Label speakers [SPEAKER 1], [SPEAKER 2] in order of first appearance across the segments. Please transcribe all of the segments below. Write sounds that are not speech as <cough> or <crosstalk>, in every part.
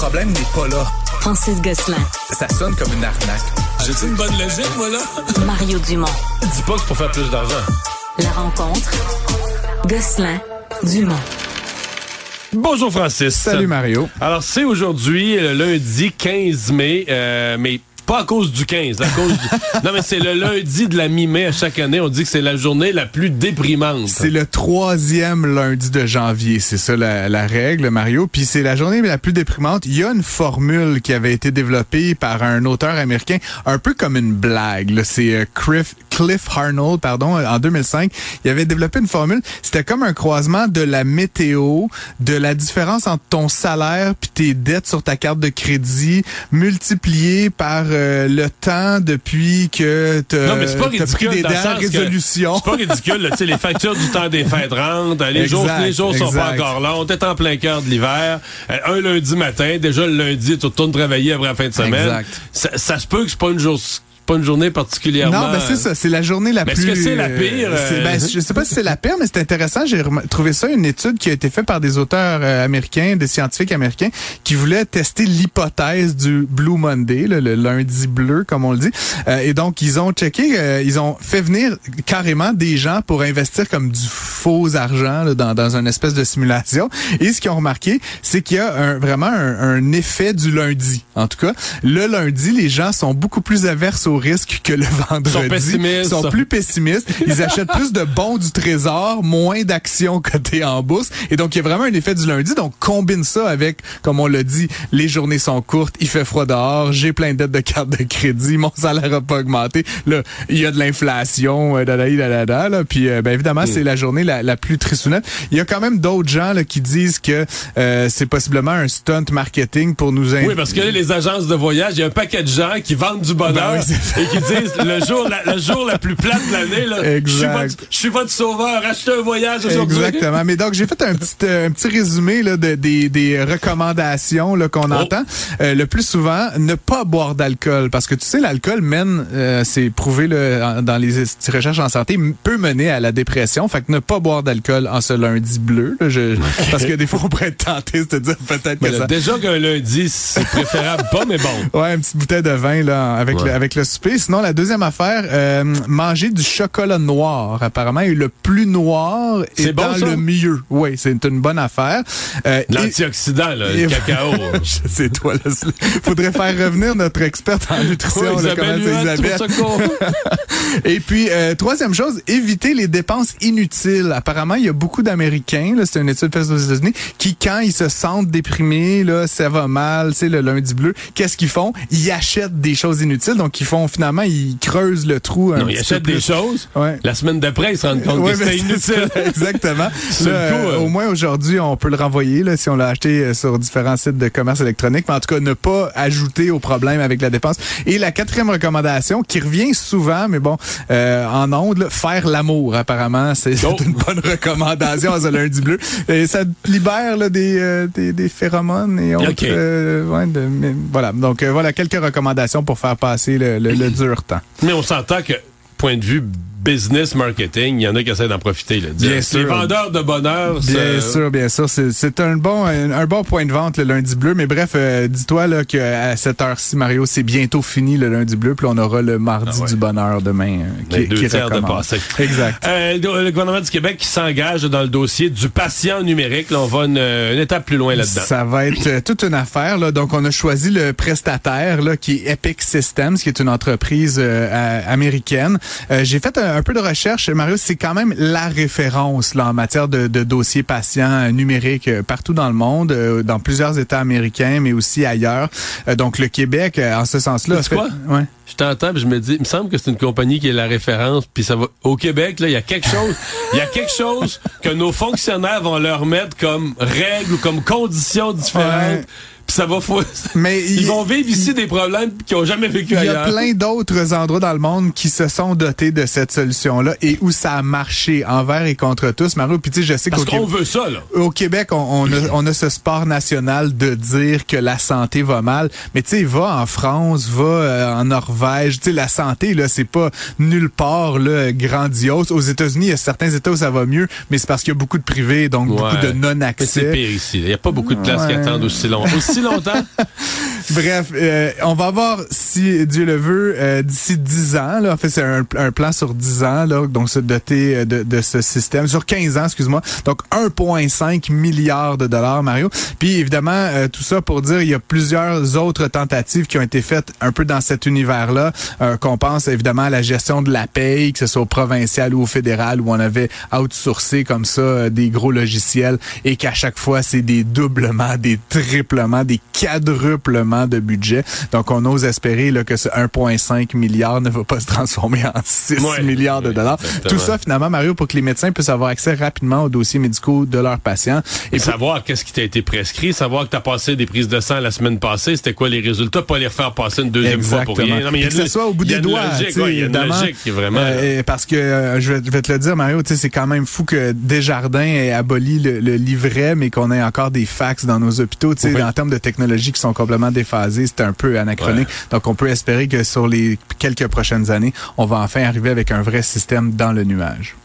[SPEAKER 1] problème n'est pas là.
[SPEAKER 2] Francis Gosselin.
[SPEAKER 1] Ça sonne comme une arnaque.
[SPEAKER 3] J'ai-tu une bonne logique, moi, là?
[SPEAKER 2] Mario Dumont.
[SPEAKER 3] Dis pas que c'est pour faire plus d'argent.
[SPEAKER 2] La rencontre. Gosselin. Dumont.
[SPEAKER 3] Bonjour Francis.
[SPEAKER 4] Salut Mario.
[SPEAKER 3] Alors c'est aujourd'hui, le lundi 15 mai, euh, mais pas à cause du 15, à cause du... <laughs> Non, mais c'est le lundi de la mi-mai à chaque année. On dit que c'est la journée la plus déprimante.
[SPEAKER 4] C'est le troisième lundi de janvier. C'est ça la, la, règle, Mario. Puis c'est la journée la plus déprimante. Il y a une formule qui avait été développée par un auteur américain, un peu comme une blague. C'est euh, Cliff, Cliff Arnold, pardon, en 2005. Il avait développé une formule. C'était comme un croisement de la météo, de la différence entre ton salaire puis tes dettes sur ta carte de crédit, multiplié par euh, le temps depuis que tu as pris des dernières résolutions.
[SPEAKER 3] C'est pas ridicule, tu sais, les factures du temps des fêtes rentrent, les jours, les jours sont pas encore longs, t'es en plein cœur de l'hiver, euh, un lundi matin, déjà le lundi, tu retournes travailler après la fin de semaine. Ça, ça, se peut que c'est pas une journée pas une journée particulièrement.
[SPEAKER 4] Non, ben c'est ça, c'est la journée la
[SPEAKER 3] mais
[SPEAKER 4] plus.
[SPEAKER 3] Est-ce que c'est la pire euh...
[SPEAKER 4] ben, Je sais pas si c'est la pire, mais c'est intéressant. J'ai trouvé ça une étude qui a été faite par des auteurs euh, américains, des scientifiques américains, qui voulaient tester l'hypothèse du Blue Monday, le, le, lundi bleu, comme on le dit. Euh, et donc ils ont checké, euh, ils ont fait venir carrément des gens pour investir comme du faux argent là, dans, dans une espèce de simulation. Et ce qu'ils ont remarqué, c'est qu'il y a un, vraiment un, un effet du lundi. En tout cas, le lundi, les gens sont beaucoup plus averses au risque que le <laughs> vendredi. Ils sont plus pessimistes. Ils achètent plus de bons du trésor, moins d'actions cotées en bourse. Et donc, il y a vraiment un effet du lundi. Donc, combine ça avec, comme on l'a dit, les journées sont courtes, il fait froid dehors, j'ai plein de dettes de carte de crédit, mon salaire n'a pas augmenté. Là, il y a de l'inflation, euh, da, là. Puis, euh, ben, évidemment, c'est la journée la, la plus tristounette. Il y a quand même d'autres gens là, qui disent que euh, c'est possiblement un stunt marketing pour nous...
[SPEAKER 3] Oui, parce que les agences de voyage, il y a un paquet de gens qui vendent du bonheur.
[SPEAKER 4] Ben oui,
[SPEAKER 3] et qui disent le jour la, le jour la plus plate de l'année là je suis votre sauveur achetez un voyage aujourd'hui
[SPEAKER 4] exactement mais donc j'ai fait un petit euh, un petit résumé là de, des, des recommandations là qu'on
[SPEAKER 3] Oh.
[SPEAKER 4] entend euh, le plus souvent ne pas boire d'alcool parce que tu sais l'alcool mène euh, c'est prouvé là, dans les recherches en santé peut mener à la dépression fait que ne pas boire d'alcool en ce lundi bleu là, je, <laughs> parce que des fois on pourrait être tenté de te dire peut-être que
[SPEAKER 3] là,
[SPEAKER 4] ça
[SPEAKER 3] déjà qu'un lundi c'est préférable pas mais bon. <laughs>
[SPEAKER 4] Ouais une petite bouteille de vin là avec
[SPEAKER 3] Ouais.
[SPEAKER 4] le, avec le souper. Sinon la deuxième affaire euh, manger du chocolat noir. Apparemment et le plus noir est,
[SPEAKER 3] C'est bon,
[SPEAKER 4] dans
[SPEAKER 3] ça?
[SPEAKER 4] le milieu. Oui c'est une bonne affaire. Euh,
[SPEAKER 3] l'antioxydant là,
[SPEAKER 4] et-
[SPEAKER 3] le cacao <laughs>
[SPEAKER 4] sais toi là c'est- faudrait faire revenir notre experte en nutrition
[SPEAKER 3] Ouais, Isabelle
[SPEAKER 4] c'est Isabelle. et puis, euh, troisième chose, éviter les dépenses inutiles. Apparemment, il y a beaucoup d'Américains, là, c'est une étude faite aux États-Unis, qui, quand ils se sentent déprimés, là, ça va mal, tu sais, le lundi bleu, qu'est-ce qu'ils font? Ils achètent des choses inutiles. Donc, ils font, finalement, ils creusent le trou un
[SPEAKER 3] non
[SPEAKER 4] petit
[SPEAKER 3] il
[SPEAKER 4] peu
[SPEAKER 3] achète des choses
[SPEAKER 4] Ouais.
[SPEAKER 3] la semaine d'après ils se rendent compte
[SPEAKER 4] Ouais,
[SPEAKER 3] que c'était
[SPEAKER 4] c'est
[SPEAKER 3] inutile
[SPEAKER 4] ça, Exactement. <laughs> Là, euh,
[SPEAKER 3] euh,
[SPEAKER 4] Au moins aujourd'hui, on peut le renvoyer là, si on l'a acheté euh, sur différents sites de commerce électronique. Mais en tout cas, ne pas ajouter au problème avec la dépense. Et la quatrième recommandation, qui revient souvent, mais bon, euh, en ondes, là, faire l'amour. Apparemment, c'est c'est
[SPEAKER 3] Oh.
[SPEAKER 4] une bonne recommandation à ce lundi bleu. Et ça libère là, des, euh, des, des phéromones et autres. Euh, ouais, de- mais voilà. Donc euh, voilà quelques recommandations pour faire passer le, le- le <clears throat> dur temps.
[SPEAKER 3] mais on s'entend que point de vue business marketing il y en a qui essaient d'en profiter là.
[SPEAKER 4] Bien
[SPEAKER 3] les
[SPEAKER 4] sûr.
[SPEAKER 3] vendeurs de bonheur
[SPEAKER 4] Bien sûr, bien sûr. C'est- un bon, un, un bon point de vente le lundi bleu. Mais bref, euh, dis-toi là qu'à cette heure-ci, Mario, c'est bientôt fini le lundi bleu. Puis on aura le mardi
[SPEAKER 3] Ah ouais.
[SPEAKER 4] du bonheur demain. euh, qui,
[SPEAKER 3] deux
[SPEAKER 4] qui
[SPEAKER 3] tiers de passé.
[SPEAKER 4] Exact.
[SPEAKER 3] Euh, le gouvernement du Québec qui s'engage dans le dossier du patient numérique. Là, on va une, une étape plus loin là-dedans.
[SPEAKER 4] Ça va être euh, toute une affaire. Là. Donc, on a choisi le prestataire là, qui est Epic Systems, qui est une entreprise euh, à- américaine. Euh, J'ai fait un, un peu de recherche. Mario, c'est quand même la référence là, en matière de, de dossiers patients euh, numériques euh, partout dans le monde, euh, dans plusieurs États américains, mais aussi ailleurs. Donc, le Québec, en ce sens-là... A
[SPEAKER 3] quoi?
[SPEAKER 4] fait- Ouais.
[SPEAKER 3] Je t'entends, je me dis, il me semble que c'est une compagnie qui est la référence, puis ça va. Au Québec, là, il y a quelque chose, il y a quelque chose que nos fonctionnaires vont leur mettre comme règles ou comme conditions différentes.
[SPEAKER 4] Ouais.
[SPEAKER 3] Ça va fou-
[SPEAKER 4] Mais <laughs>
[SPEAKER 3] Ils
[SPEAKER 4] il-
[SPEAKER 3] vont vivre ici des problèmes qu'ils ont jamais vécu
[SPEAKER 4] Il y a
[SPEAKER 3] ailleurs.
[SPEAKER 4] plein d'autres endroits dans le monde qui se sont dotés de cette solution-là et où ça a marché envers et contre tous. Mario, puis tu sais, je sais
[SPEAKER 3] Parce
[SPEAKER 4] qu'au
[SPEAKER 3] qu'on
[SPEAKER 4] Québec-
[SPEAKER 3] veut ça, là.
[SPEAKER 4] au Québec, on, on a, on a ce sport national de dire que la santé va mal. Mais tu sais, va en France, va euh, en Norvège. Tu sais, la santé, là, c'est pas nulle part là, grandiose. Aux États-Unis, il y a certains États où ça va mieux, mais c'est parce qu'il y a beaucoup de privés, donc beaucoup de
[SPEAKER 3] Mais c'est
[SPEAKER 4] non-accès.
[SPEAKER 3] pire ici. Il n'y a pas beaucoup de places qui attendent aussi long. <laughs> Aussi aussi longtemps.
[SPEAKER 4] Bref, euh, on va voir si Dieu le veut euh, d'ici 10 ans. Là, en fait, c'est un, plan sur 10 ans, là, donc se doter euh, de, de ce système sur 15 ans, excuse-moi. Donc 1,5 milliard de dollars, Mario. Puis évidemment, tout ça pour dire, il y a plusieurs autres tentatives qui ont été faites un peu dans cet univers-là. qu'on pense évidemment à la gestion de la paye, que ce soit au provincial ou au fédéral, où on avait outsourcé comme ça des gros logiciels et qu'à chaque fois, c'est des doublements, des triplements, des quadruplements de budget. Donc, on ose espérer là, que ce 1,5 milliard ne va pas se transformer en 6 milliards de dollars. Tout ça, finalement, Mario, pour que les médecins puissent avoir accès rapidement aux dossiers médicaux de leurs patients.
[SPEAKER 3] Et, savoir qu'est-ce qui t'a été prescrit, savoir que tu as passé des prises de sang la semaine passée, c'était quoi les résultats, pas les refaire passer une deuxième fois pour rien.
[SPEAKER 4] Non, mais il y a que ce soit au bout des doigts.
[SPEAKER 3] Il y a une logique, vraiment.
[SPEAKER 4] Euh, parce que, euh, je, vais, te le dire, Mario, c'est quand même fou que Desjardins ait aboli le, livret, mais qu'on ait encore des fax dans nos hôpitaux. Oui. En termes de technologie qui sont complètement c'est un peu anachronique. Donc, on peut espérer que sur les quelques prochaines années, on va enfin arriver avec un vrai système dans le nuage.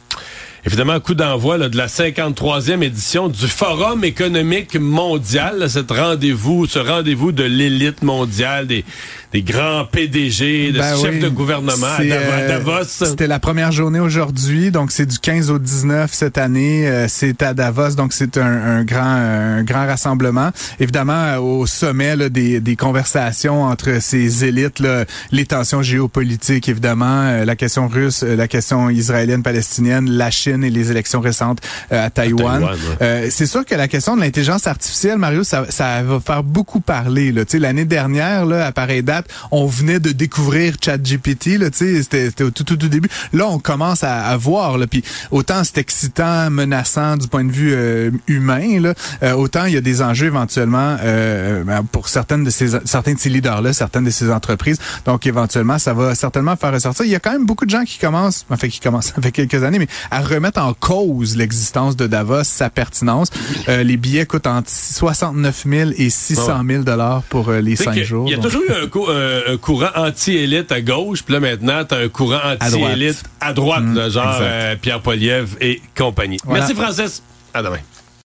[SPEAKER 3] Évidemment, coup d'envoi de la 53e édition du Forum économique mondial, cet rendez-vous, ce rendez-vous de l'élite mondiale, des, des grands PDG, des ben chefs de gouvernement à euh, Davos.
[SPEAKER 4] C'était la première journée aujourd'hui, donc c'est du 15 au 19 cette année. Euh, c'est à Davos, donc c'est un, grand, un grand rassemblement. Évidemment, au sommet là, des, des conversations entre ces élites, là, les tensions géopolitiques, évidemment, euh, la question russe, la question israélienne-palestinienne, la Chine et les élections récentes euh, à Taïwan. Euh, c'est sûr que la question de l'intelligence artificielle, Mario, ça, ça va faire beaucoup parler. L'année dernière, là, à pareille date, on venait de découvrir ChatGPT. C'était au tout, tout, tout début. Là, on commence à, à voir. Là, puis autant c'est excitant, menaçant du point de vue euh, humain, là, autant il y a des enjeux éventuellement ben, pour certaines de ces certains de ces leaders-là, certaines de ces entreprises. Donc éventuellement, ça va certainement faire ressortir. Il y a quand même beaucoup de gens qui commencent, enfin qui commencent <laughs> avec quelques années, mais à remettre mettre en cause l'existence de Davos, sa pertinence. Euh, les billets coûtent entre 69 000 et 600 000 dollars pour euh, les cinq jours.
[SPEAKER 3] Il y a toujours eu un, courant anti-élite à gauche, puis là maintenant, tu as un courant anti-élite à droite, mm, genre euh, Pierre Poliev et compagnie. Merci Francis. À demain.